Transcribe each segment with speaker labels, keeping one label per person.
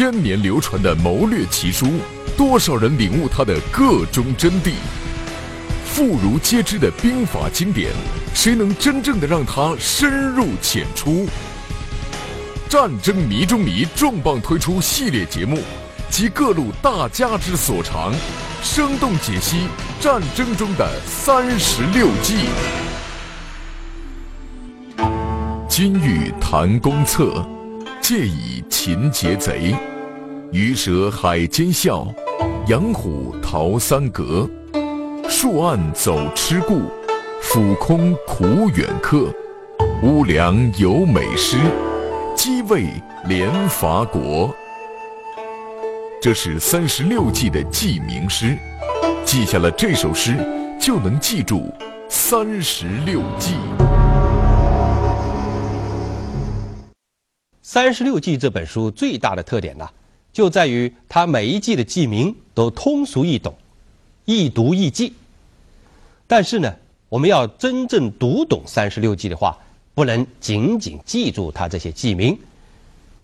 Speaker 1: 千年流传的谋略奇书，多少人领悟它的各中真谛？妇孺皆知的兵法经典，谁能真正的让它深入浅出？战争迷中迷重磅推出系列节目，集各路大家之所长，生动解析战争中的三十六计。金玉谈公策，借以擒劫贼；鱼蛇海间笑，羊虎逃三阁。树暗走痴故，俯空苦远客。乌梁有美诗，鸡卫连伐国。这是三十六计的记名诗，记下了这首诗，就能记住三十六计。
Speaker 2: 《三十六计》这本书最大的特点呢，就在于它每一计的记名都通俗易懂、易读易记。但是呢，我们要真正读懂《三十六计》的话，不能仅仅记住它这些记名，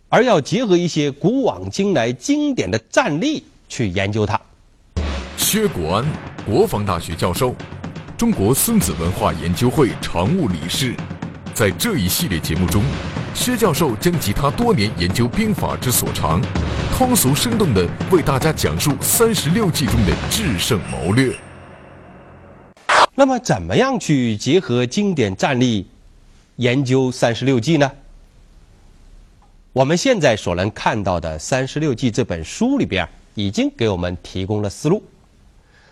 Speaker 2: 而要结合一些古往今来经典的战例去研究它。
Speaker 1: 薛国安，国防大学教授，中国孙子文化研究会常务理事，在这一系列节目中。薛教授将集他多年研究兵法之所长，通俗生动地为大家讲述三十六计中的制胜谋略。
Speaker 2: 那么，怎么样去结合经典战例研究三十六计呢？我们现在所能看到的《三十六计》这本书里边，已经给我们提供了思路。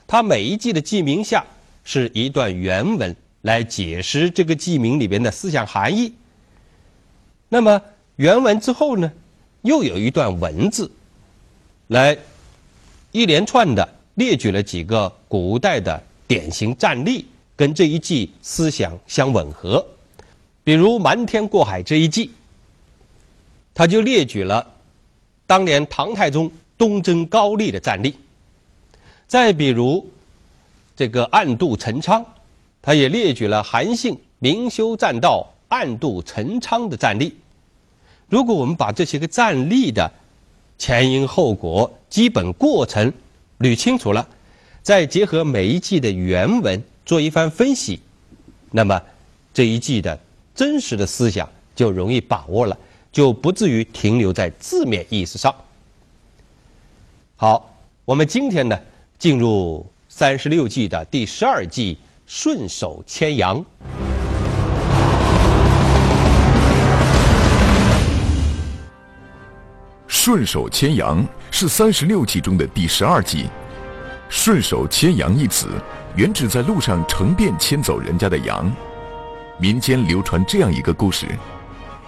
Speaker 2: 它每一计的计名下是一段原文，来解释这个记名里边的思想含义。那么原文之后呢，又有一段文字，来一连串的列举了几个古代的典型战例，跟这一计思想相吻合。比如瞒天过海这一计，他就列举了当年唐太宗东征高丽的战例。再比如这个暗度陈仓，他也列举了韩信明修栈道、暗度陈仓的战例。如果我们把这些个战例的前因后果、基本过程捋清楚了，再结合每一季的原文做一番分析，那么这一季的真实的思想就容易把握了，就不至于停留在字面意思上。好，我们今天呢进入三十六计的第十二计——顺手牵羊。
Speaker 1: 顺手牵羊是三十六计中的第十二计。顺手牵羊一词，原指在路上乘便牵走人家的羊。民间流传这样一个故事：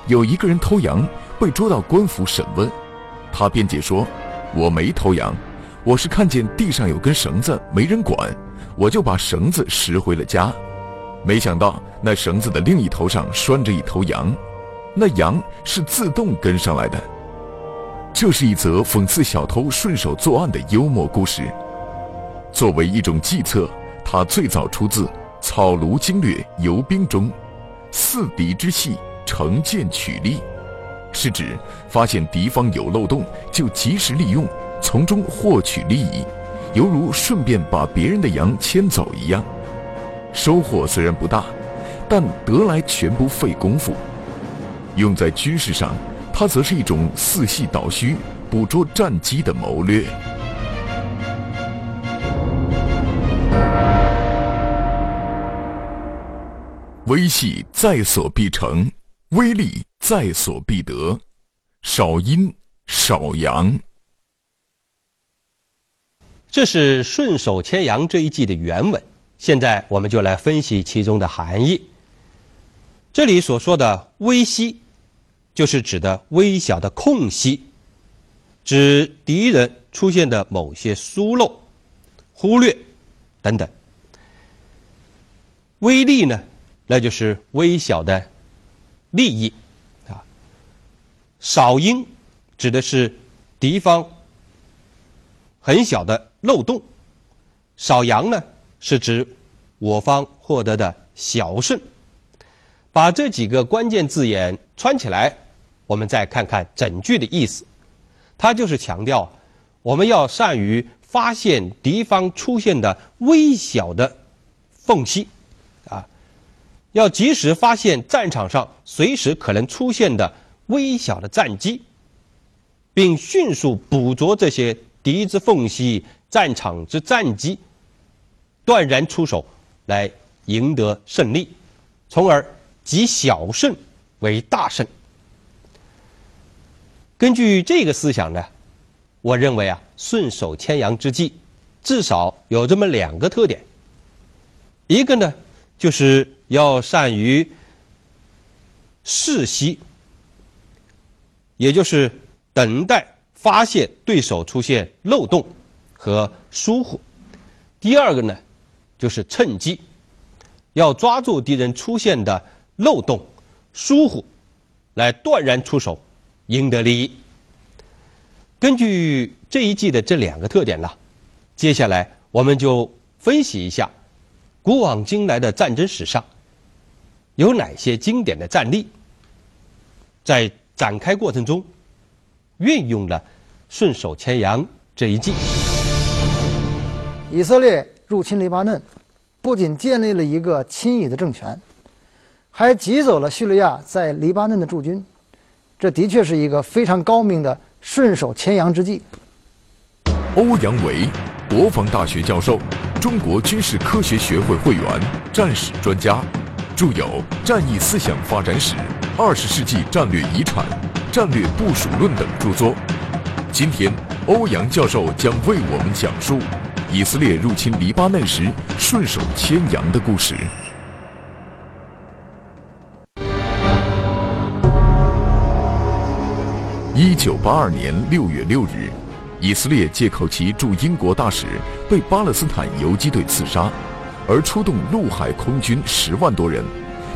Speaker 1: 有一个人偷羊，被捉到官府审问，他辩解说：“我没偷羊，我是看见地上有根绳子，没人管，我就把绳子拾回了家。没想到那绳子的另一头上拴着一头羊，那羊是自动跟上来的。”这是一则讽刺小偷顺手作案的幽默故事。作为一种计策，它最早出自《草庐经略·游兵》中，“伺敌之隙，乘剑取利”，是指发现敌方有漏洞就及时利用，从中获取利益，犹如顺便把别人的羊牵走一样。收获虽然不大，但得来全不费工夫。用在军事上。它则是一种四系倒虚、捕捉战机的谋略。微细在所必成，微利在所必得。少阴少阳。
Speaker 2: 这是顺手牵羊这一计的原文。现在我们就来分析其中的含义。这里所说的微细。就是指的微小的空隙，指敌人出现的某些疏漏、忽略等等。微利呢，那就是微小的利益啊。少因指的是敌方很小的漏洞，少阳呢是指我方获得的小胜。把这几个关键字眼串起来。我们再看看整句的意思，它就是强调我们要善于发现敌方出现的微小的缝隙，啊，要及时发现战场上随时可能出现的微小的战机，并迅速捕捉这些敌之缝隙、战场之战机，断然出手，来赢得胜利，从而集小胜为大胜。根据这个思想呢，我认为啊，顺手牵羊之计，至少有这么两个特点。一个呢，就是要善于视息，也就是等待发现对手出现漏洞和疏忽；第二个呢，就是趁机，要抓住敌人出现的漏洞、疏忽，来断然出手。赢得利益。根据这一季的这两个特点呢，接下来我们就分析一下古往今来的战争史上有哪些经典的战例，在展开过程中运用了顺手牵羊这一计。
Speaker 3: 以色列入侵黎巴嫩，不仅建立了一个亲以的政权，还挤走了叙利亚在黎巴嫩的驻军。这的确是一个非常高明的顺手牵羊之计。
Speaker 1: 欧阳维，国防大学教授，中国军事科学学会会员，战史专家，著有《战役思想发展史》《二十世纪战略遗产》《战略部署论》等著作。今天，欧阳教授将为我们讲述以色列入侵黎巴嫩时顺手牵羊的故事。一九八二年六月六日，以色列借口其驻英国大使被巴勒斯坦游击队刺杀，而出动陆海空军十万多人，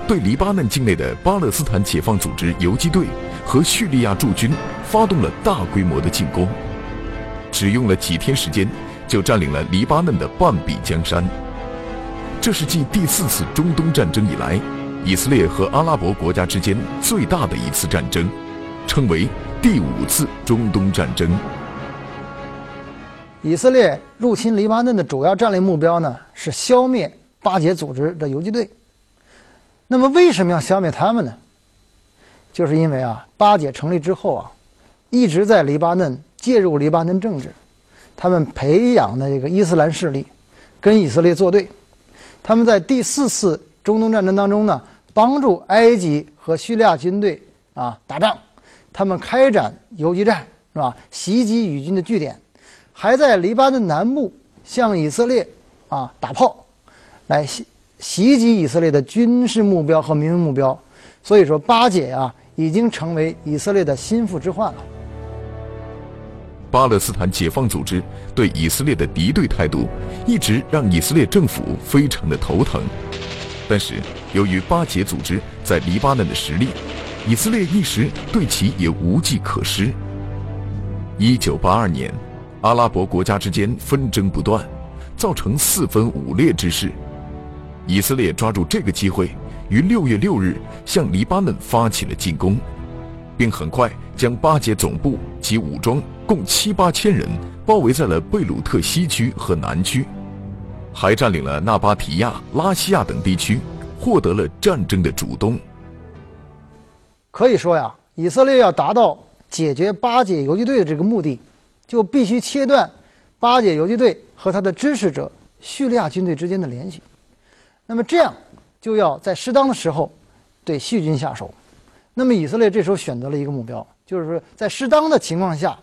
Speaker 1: 对黎巴嫩境内的巴勒斯坦解放组织游击队和叙利亚驻军发动了大规模的进攻。只用了几天时间，就占领了黎巴嫩的半壁江山。这是继第四次中东战争以来，以色列和阿拉伯国家之间最大的一次战争，称为。第五次中东战争，
Speaker 3: 以色列入侵黎巴嫩的主要战略目标呢是消灭巴解组织的游击队。那么为什么要消灭他们呢？就是因为啊，巴解成立之后啊，一直在黎巴嫩介入黎巴嫩政治，他们培养的这个伊斯兰势力，跟以色列作对。他们在第四次中东战争当中呢，帮助埃及和叙利亚军队啊打仗。他们开展游击战，是吧？袭击以军的据点，还在黎巴嫩南部向以色列啊打炮，来袭袭击以色列的军事目标和民用目标。所以说，巴解啊已经成为以色列的心腹之患了。
Speaker 1: 巴勒斯坦解放组织对以色列的敌对态度，一直让以色列政府非常的头疼。但是，由于巴解组织在黎巴嫩的实力，以色列一时对其也无计可施。一九八二年，阿拉伯国家之间纷争不断，造成四分五裂之势。以色列抓住这个机会，于六月六日向黎巴嫩发起了进攻，并很快将巴解总部及武装共七八千人包围在了贝鲁特西区和南区，还占领了纳巴提亚、拉西亚等地区，获得了战争的主动。
Speaker 3: 可以说呀，以色列要达到解决巴解游击队的这个目的，就必须切断巴解游击队和他的支持者叙利亚军队之间的联系。那么这样就要在适当的时候对叙军下手。那么以色列这时候选择了一个目标，就是说在适当的情况下，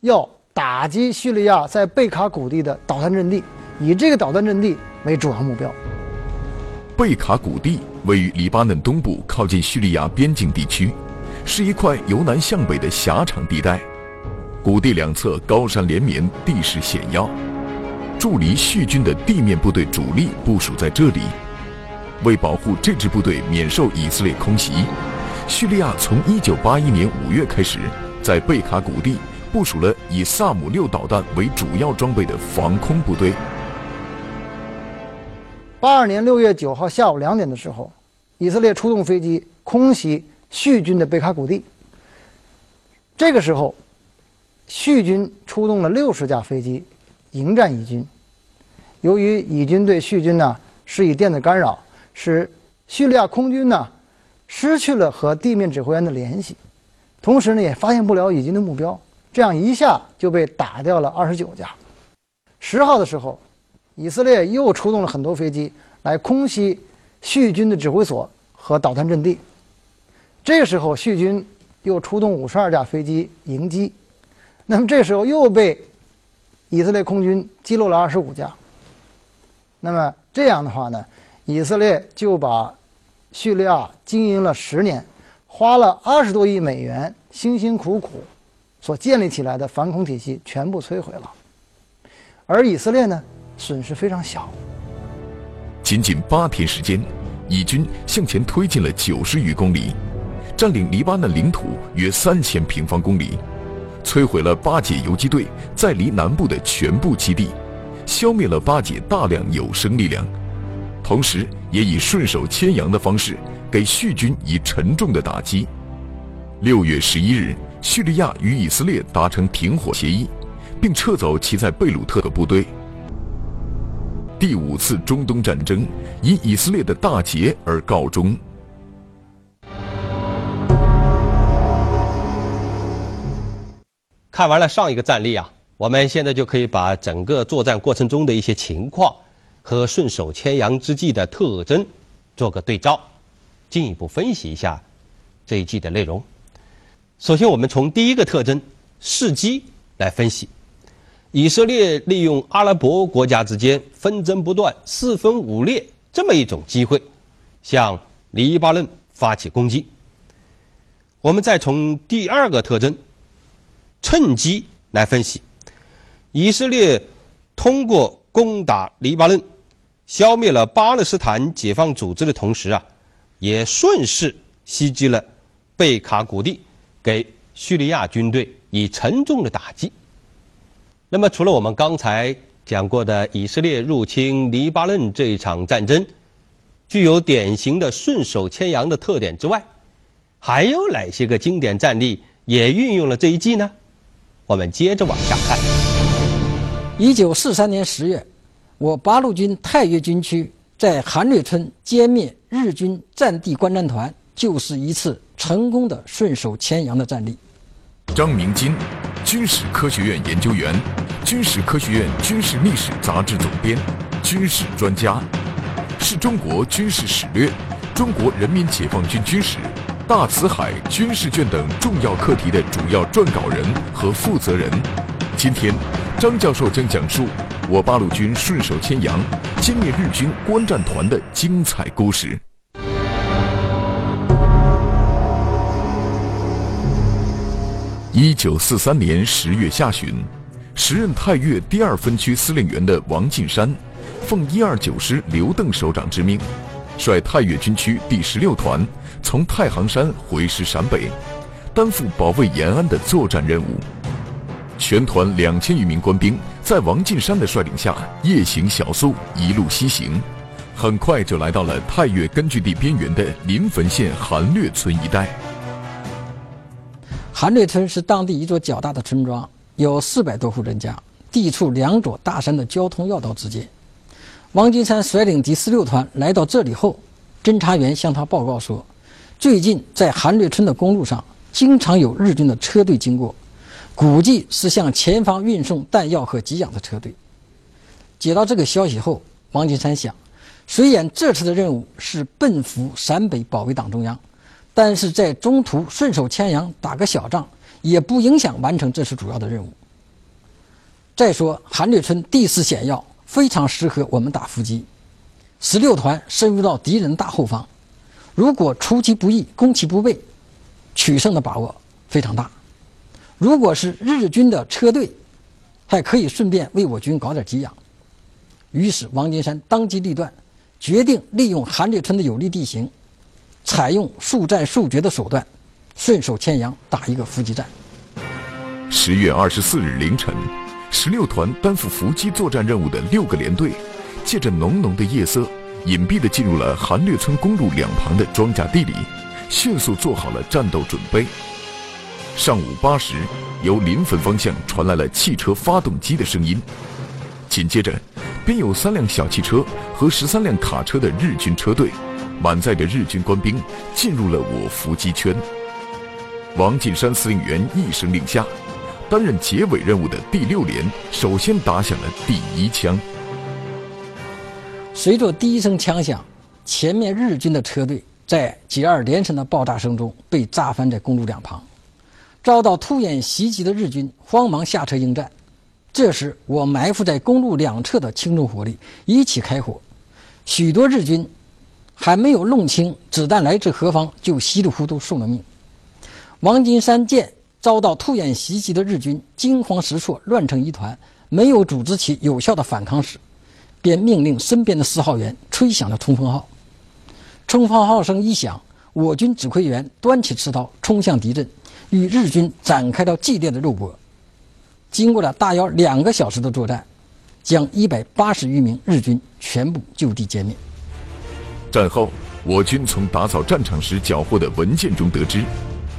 Speaker 3: 要打击叙利亚在贝卡谷地的导弹阵地，以这个导弹阵地为主要目标。
Speaker 1: 贝卡谷地位于黎巴嫩东部，靠近叙利亚边境地区，是一块由南向北的狭长地带。谷地两侧高山连绵，地势险要，驻黎叙军的地面部队主力部署在这里。为保护这支部队免受以色列空袭，叙利亚从1981年5月开始，在贝卡谷地部署了以萨姆六导弹为主要装备的防空部队。
Speaker 3: 八二年六月九号下午两点的时候，以色列出动飞机空袭叙军的贝卡谷地。这个时候，叙军出动了六十架飞机迎战以军。由于以军对叙军呢施以电子干扰，使叙利亚空军呢失去了和地面指挥员的联系，同时呢也发现不了以军的目标，这样一下就被打掉了二十九架。十号的时候，以色列又出动了很多飞机来空袭叙军的指挥所和导弹阵地。这时候，叙军又出动五十二架飞机迎击，那么这时候又被以色列空军击落了二十五架。那么这样的话呢，以色列就把叙利亚经营了十年，花了二十多亿美元，辛辛苦苦所建立起来的反恐体系全部摧毁了。而以色列呢，损失非常小。
Speaker 1: 仅仅八天时间，以军向前推进了九十余公里。占领黎巴嫩领土约三千平方公里，摧毁了巴解游击队在黎南部的全部基地，消灭了巴解大量有生力量，同时也以顺手牵羊的方式给叙军以沉重的打击。六月十一日，叙利亚与以色列达成停火协议，并撤走其在贝鲁特的部队。第五次中东战争以以色列的大捷而告终。
Speaker 2: 看完了上一个战例啊，我们现在就可以把整个作战过程中的一些情况和顺手牵羊之计的特征做个对照，进一步分析一下这一季的内容。首先，我们从第一个特征伺机来分析，以色列利用阿拉伯国家之间纷争不断、四分五裂这么一种机会，向黎巴嫩发起攻击。我们再从第二个特征。趁机来分析，以色列通过攻打黎巴嫩，消灭了巴勒斯坦解放组织的同时啊，也顺势袭击了贝卡谷地，给叙利亚军队以沉重的打击。那么，除了我们刚才讲过的以色列入侵黎巴嫩这一场战争，具有典型的顺手牵羊的特点之外，还有哪些个经典战例也运用了这一计呢？我们接着往下看。
Speaker 4: 一九四三年十月，我八路军太岳军区在韩瑞村歼灭日军战地观战团，就是一次成功的顺手牵羊的战例。
Speaker 1: 张明金，军事科学院研究员，军事科学院军事历史杂志总编，军事专家，是中国军事史略、中国人民解放军军史。大辞海军事卷等重要课题的主要撰稿人和负责人。今天，张教授将讲述我八路军顺手牵羊歼灭日军观战团的精彩故事。一九四三年十月下旬，时任太岳第二分区司令员的王进山，奉一二九师刘邓首长之命，率太岳军区第十六团。从太行山回师陕北，担负保卫延安的作战任务。全团两千余名官兵在王进山的率领下夜行小宿，一路西行，很快就来到了太岳根据地边缘的临汾县韩略村一带。
Speaker 4: 韩略村是当地一座较大的村庄，有四百多户人家，地处两座大山的交通要道之间。王金山率领第十六团来到这里后，侦查员向他报告说。最近在韩略村的公路上，经常有日军的车队经过，估计是向前方运送弹药和给养的车队。接到这个消息后，王金山想，虽然这次的任务是奔赴陕北保卫党中央，但是在中途顺手牵羊打个小仗，也不影响完成这次主要的任务。再说韩略村地势险要，非常适合我们打伏击。十六团深入到敌人大后方。如果出其不意、攻其不备，取胜的把握非常大。如果是日军的车队，还可以顺便为我军搞点给养。于是王金山当机立断，决定利用韩略村的有利地形，采用速战速决的手段，顺手牵羊打一个伏击战。
Speaker 1: 十月二十四日凌晨，十六团担负伏击作战任务的六个连队，借着浓浓的夜色。隐蔽地进入了韩略村公路两旁的庄稼地里，迅速做好了战斗准备。上午八时，由临汾方向传来了汽车发动机的声音，紧接着，便有三辆小汽车和十三辆卡车的日军车队，满载着日军官兵进入了我伏击圈。王进山司令员一声令下，担任结尾任务的第六连首先打响了第一枪。
Speaker 4: 随着第一声枪响，前面日军的车队在接二连三的爆炸声中被炸翻在公路两旁，遭到突然袭击的日军慌忙下车应战。这时，我埋伏在公路两侧的轻重火力一起开火，许多日军还没有弄清子弹来自何方，就稀里糊涂送了命。王金山见遭到突然袭击的日军惊慌失措、乱成一团，没有组织起有效的反抗时，便命令身边的四号员吹响了冲锋号。冲锋号声一响，我军指挥员端起刺刀冲向敌阵，与日军展开了激烈的肉搏。经过了大约两个小时的作战，将一百八十余名日军全部就地歼灭。
Speaker 1: 战后，我军从打扫战场时缴获的文件中得知。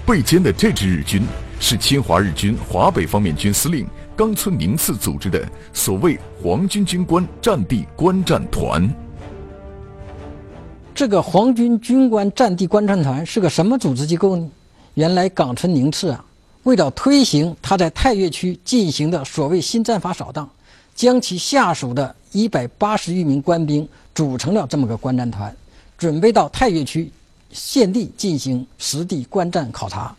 Speaker 1: 被歼的这支日军是侵华日军华北方面军司令冈村宁次组织的所谓皇军军官战地观战团。
Speaker 4: 这个皇军军官战地观战团是个什么组织机构呢？原来冈村宁次啊，为了推行他在太岳区进行的所谓新战法扫荡，将其下属的一百八十余名官兵组成了这么个观战团，准备到太岳区。现地进行实地观战考察，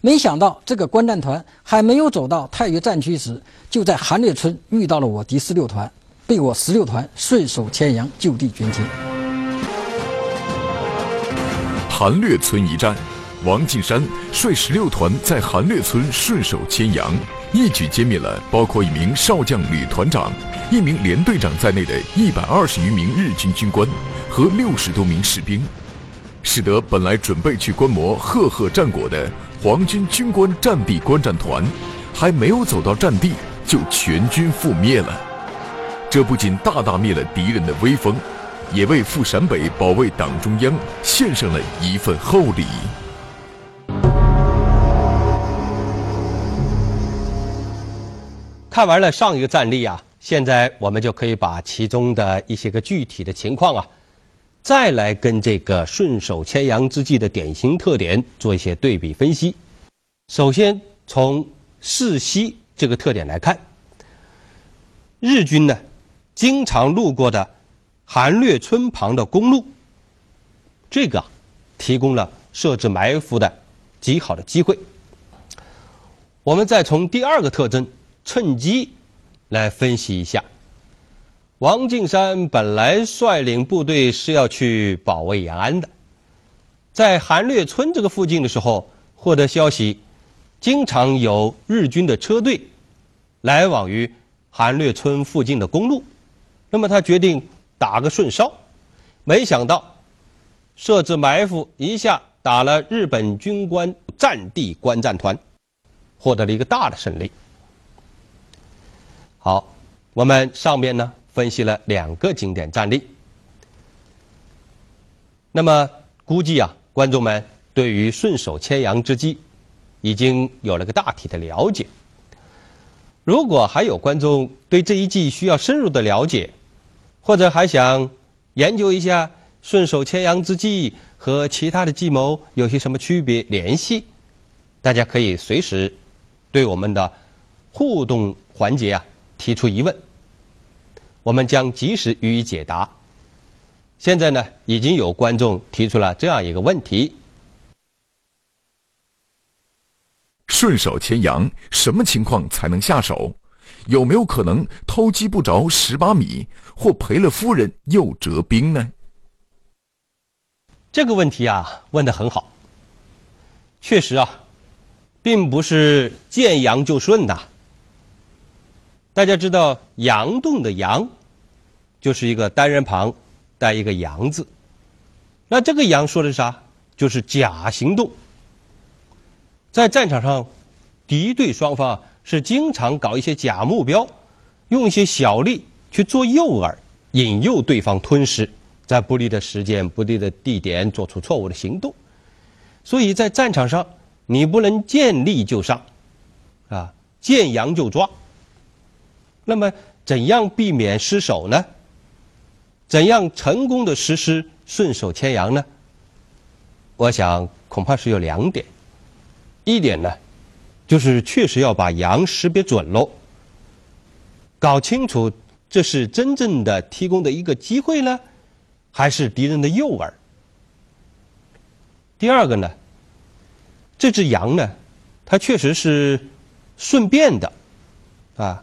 Speaker 4: 没想到这个观战团还没有走到太岳战区时，就在韩略村遇到了我第十六团，被我十六团顺手牵羊就地捐钱。
Speaker 1: 韩略村一战，王进山率十六团在韩略村顺手牵羊，一举歼灭了包括一名少将旅团长、一名连队长在内的一百二十余名日军军官和六十多名士兵。使得本来准备去观摩赫赫战果的皇军军官战地观战团，还没有走到战地，就全军覆灭了。这不仅大大灭了敌人的威风，也为赴陕北保卫党中央献上了一份厚礼。
Speaker 2: 看完了上一个战例啊，现在我们就可以把其中的一些个具体的情况啊。再来跟这个顺手牵羊之计的典型特点做一些对比分析。首先从世袭这个特点来看，日军呢经常路过的韩略村旁的公路，这个提供了设置埋伏的极好的机会。我们再从第二个特征趁机来分析一下。王敬山本来率领部队是要去保卫延安的，在韩略村这个附近的时候，获得消息，经常有日军的车队来往于韩略村附近的公路，那么他决定打个顺梢，没想到设置埋伏，一下打了日本军官战地观战团，获得了一个大的胜利。好，我们上面呢？分析了两个经典战例，那么估计啊，观众们对于顺手牵羊之计已经有了个大体的了解。如果还有观众对这一计需要深入的了解，或者还想研究一下顺手牵羊之计和其他的计谋有些什么区别联系，大家可以随时对我们的互动环节啊提出疑问。我们将及时予以解答。现在呢，已经有观众提出了这样一个问题：
Speaker 1: 顺手牵羊，什么情况才能下手？有没有可能偷鸡不着蚀把米，或赔了夫人又折兵呢？
Speaker 2: 这个问题啊，问的很好。确实啊，并不是见羊就顺呐。大家知道“佯动”的“佯”。就是一个单人旁带一个“阳”字，那这个“阳”说的是啥？就是假行动。在战场上，敌对双方是经常搞一些假目标，用一些小力去做诱饵，引诱对方吞噬，在不利的时间、不利的地点做出错误的行动。所以在战场上，你不能见利就上，啊，见羊就抓。那么，怎样避免失手呢？怎样成功的实施顺手牵羊呢？我想恐怕是有两点。一点呢，就是确实要把羊识别准喽，搞清楚这是真正的提供的一个机会呢，还是敌人的诱饵。第二个呢，这只羊呢，它确实是顺便的，啊，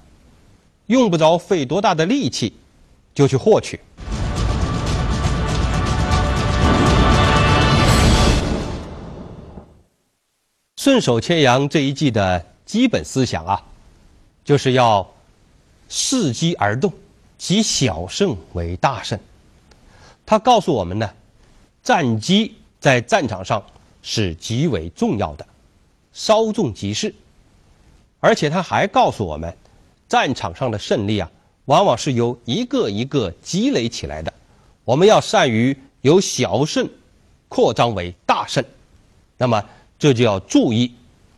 Speaker 2: 用不着费多大的力气就去获取。顺手牵羊这一计的基本思想啊，就是要伺机而动，集小胜为大胜。他告诉我们呢，战机。在战场上是极为重要的，稍纵即逝。而且他还告诉我们，战场上的胜利啊，往往是由一个一个积累起来的。我们要善于由小胜扩张为大胜。那么这就要注意，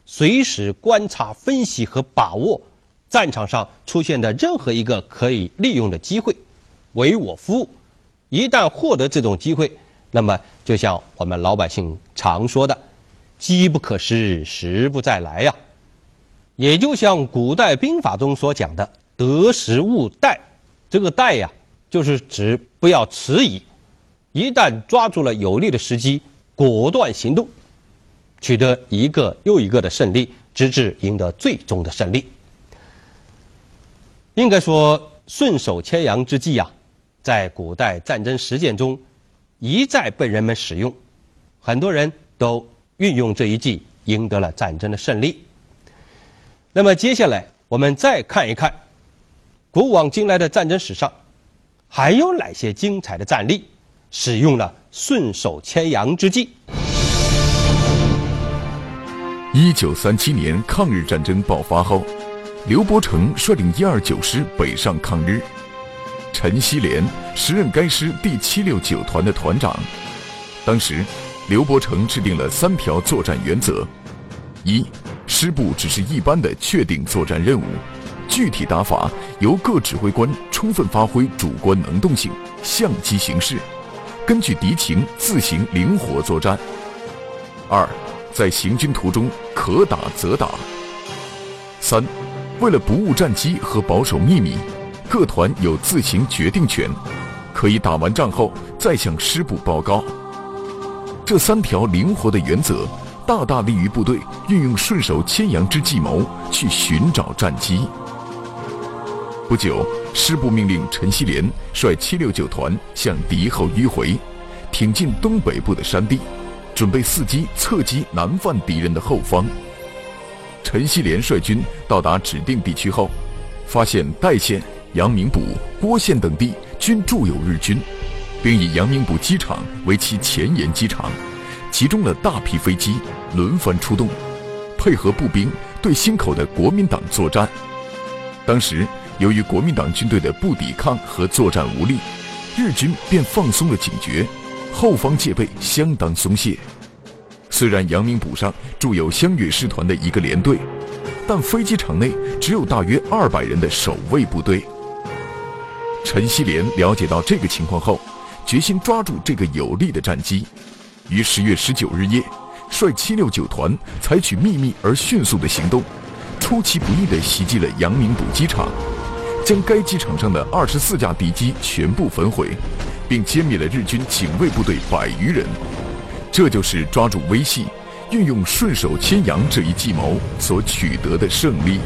Speaker 2: 随时观察、分析和把握战场上出现的任何一个可以利用的机会，为我服务。一旦获得这种机会，那么，就像我们老百姓常说的“机不可失，时不再来”呀，也就像古代兵法中所讲的“得时勿待”，这个“待”呀，就是指不要迟疑，一旦抓住了有利的时机，果断行动，取得一个又一个的胜利，直至赢得最终的胜利。应该说，顺手牵羊之计呀，在古代战争实践中。一再被人们使用，很多人都运用这一计，赢得了战争的胜利。那么接下来我们再看一看，古往今来的战争史上，还有哪些精彩的战例使用了顺手牵羊之计？
Speaker 1: 一九三七年抗日战争爆发后，刘伯承率领一二九师北上抗日。陈锡联时任该师第七六九团的团长。当时，刘伯承制定了三条作战原则：一、师部只是一般的确定作战任务，具体打法由各指挥官充分发挥主观能动性，相机行事，根据敌情自行灵活作战；二、在行军途中可打则打；三、为了不误战机和保守秘密。各团有自行决定权，可以打完仗后再向师部报告。这三条灵活的原则，大大利于部队运用顺手牵羊之计谋去寻找战机。不久，师部命令陈锡联率七六九团向敌后迂回，挺进东北部的山地，准备伺机侧击南犯敌人的后方。陈锡联率军到达指定地区后，发现代县。阳明堡、郭县等地均驻有日军，并以阳明堡机场为其前沿机场，集中了大批飞机，轮番出动，配合步兵对心口的国民党作战。当时，由于国民党军队的不抵抗和作战无力，日军便放松了警觉，后方戒备相当松懈。虽然阳明堡上驻有湘粤师团的一个连队，但飞机场内只有大约二百人的守卫部队。陈锡联了解到这个情况后，决心抓住这个有利的战机，于十月十九日夜，率七六九团采取秘密而迅速的行动，出其不意地袭击了阳明堡机场，将该机场上的二十四架敌机全部焚毁，并歼灭了日军警卫部队百余人。这就是抓住微细，运用顺手牵羊这一计谋所取得的胜利。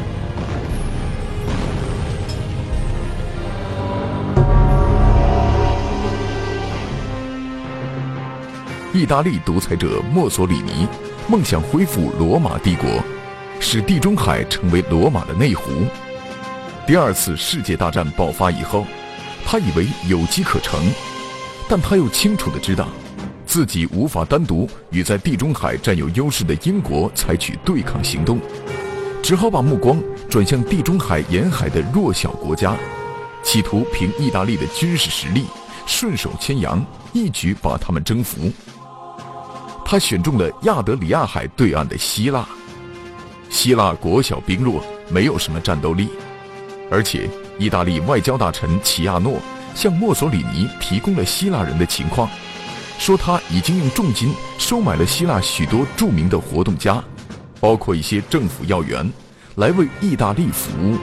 Speaker 1: 意大利独裁者墨索里尼梦想恢复罗马帝国，使地中海成为罗马的内湖。第二次世界大战爆发以后，他以为有机可乘，但他又清楚地知道，自己无法单独与在地中海占有优势的英国采取对抗行动，只好把目光转向地中海沿海的弱小国家，企图凭意大利的军事实力顺手牵羊，一举把他们征服。他选中了亚得里亚海对岸的希腊。希腊国小兵弱，没有什么战斗力，而且意大利外交大臣齐亚诺向墨索里尼提供了希腊人的情况，说他已经用重金收买了希腊许多著名的活动家，包括一些政府要员，来为意大利服务。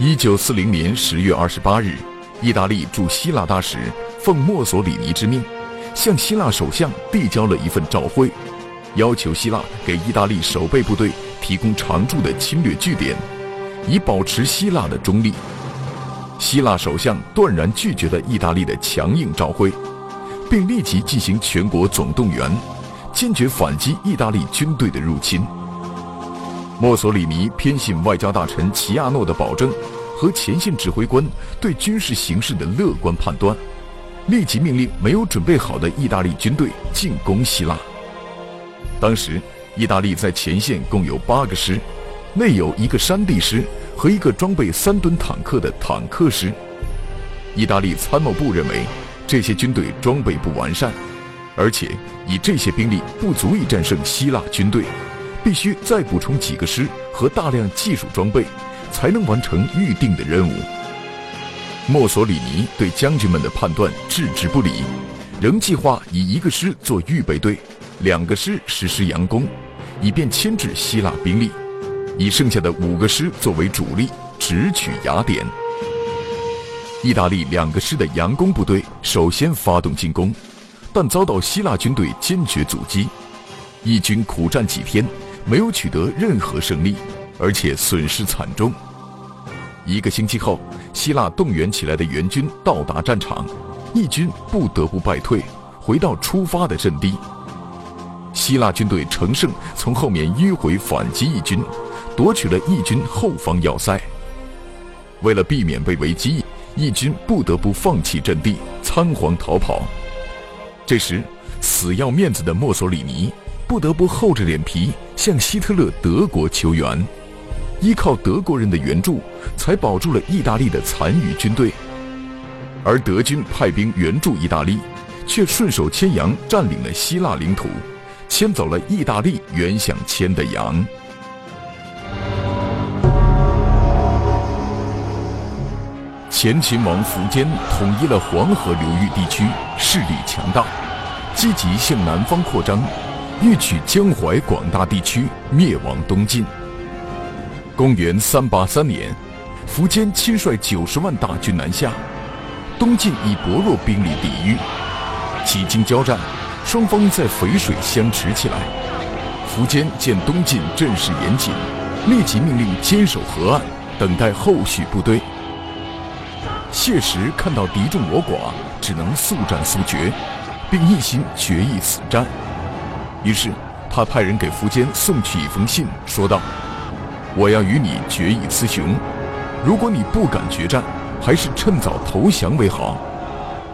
Speaker 1: 一九四零年十月二十八日，意大利驻希腊大使奉墨索里尼之命，向希腊首相递交了一份照会。要求希腊给意大利守备部队提供常驻的侵略据点，以保持希腊的中立。希腊首相断然拒绝了意大利的强硬召会，并立即进行全国总动员，坚决反击意大利军队的入侵。墨索里尼偏信外交大臣齐亚诺的保证和前线指挥官对军事形势的乐观判断，立即命令没有准备好的意大利军队进攻希腊。当时，意大利在前线共有八个师，内有一个山地师和一个装备三吨坦克的坦克师。意大利参谋部认为，这些军队装备不完善，而且以这些兵力不足以战胜希腊军队，必须再补充几个师和大量技术装备，才能完成预定的任务。墨索里尼对将军们的判断置之不理，仍计划以一个师做预备队。两个师实施佯攻，以便牵制希腊兵力；以剩下的五个师作为主力，直取雅典。意大利两个师的佯攻部队首先发动进攻，但遭到希腊军队坚决阻击。义军苦战几天，没有取得任何胜利，而且损失惨重。一个星期后，希腊动员起来的援军到达战场，义军不得不败退，回到出发的阵地。希腊军队乘胜从后面迂回反击义军，夺取了义军后方要塞。为了避免被围击，义军不得不放弃阵地，仓皇逃跑。这时，死要面子的墨索里尼不得不厚着脸皮向希特勒德国求援，依靠德国人的援助，才保住了意大利的残余军队。而德军派兵援助意大利，却顺手牵羊占领了希腊领土。牵走了意大利原想牵的羊。前秦王苻坚统一了黄河流域地区，势力强大，积极向南方扩张，欲取江淮广大地区，灭亡东晋。公元三八三年，苻坚亲率九十万大军南下，东晋以薄弱兵力抵御，几经交战。双方在淝水相持起来。苻坚见东晋阵势严谨，立即命令坚守河岸，等待后续部队。谢石看到敌众我寡，只能速战速决，并一心决一死战。于是他派人给苻坚送去一封信，说道：“我要与你决一雌雄，如果你不敢决战，还是趁早投降为好；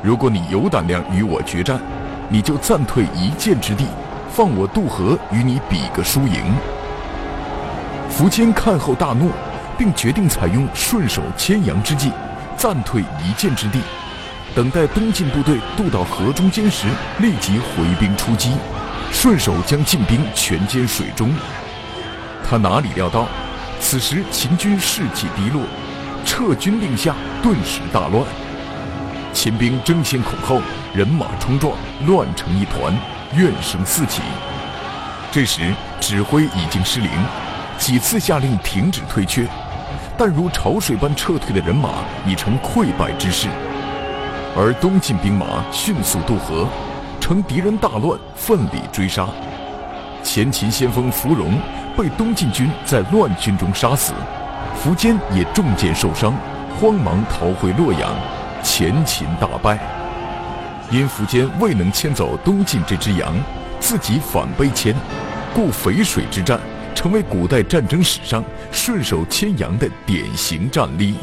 Speaker 1: 如果你有胆量与我决战，”你就暂退一箭之地，放我渡河与你比个输赢。苻坚看后大怒，并决定采用顺手牵羊之计，暂退一箭之地，等待东晋部队渡到河中间时，立即回兵出击，顺手将晋兵全歼水中。他哪里料到，此时秦军士气低落，撤军令下，顿时大乱。秦兵争先恐后，人马冲撞，乱成一团，怨声四起。这时指挥已经失灵，几次下令停止退却，但如潮水般撤退的人马已成溃败之势。而东晋兵马迅速渡河，乘敌人大乱，奋力追杀。前秦先锋芙蓉被东晋军在乱军中杀死，苻坚也中箭受伤，慌忙逃回洛阳。前秦大败，因苻坚未能牵走东晋这只羊，自己反被牵，故淝水之战成为古代战争史上顺手牵羊的典型战例。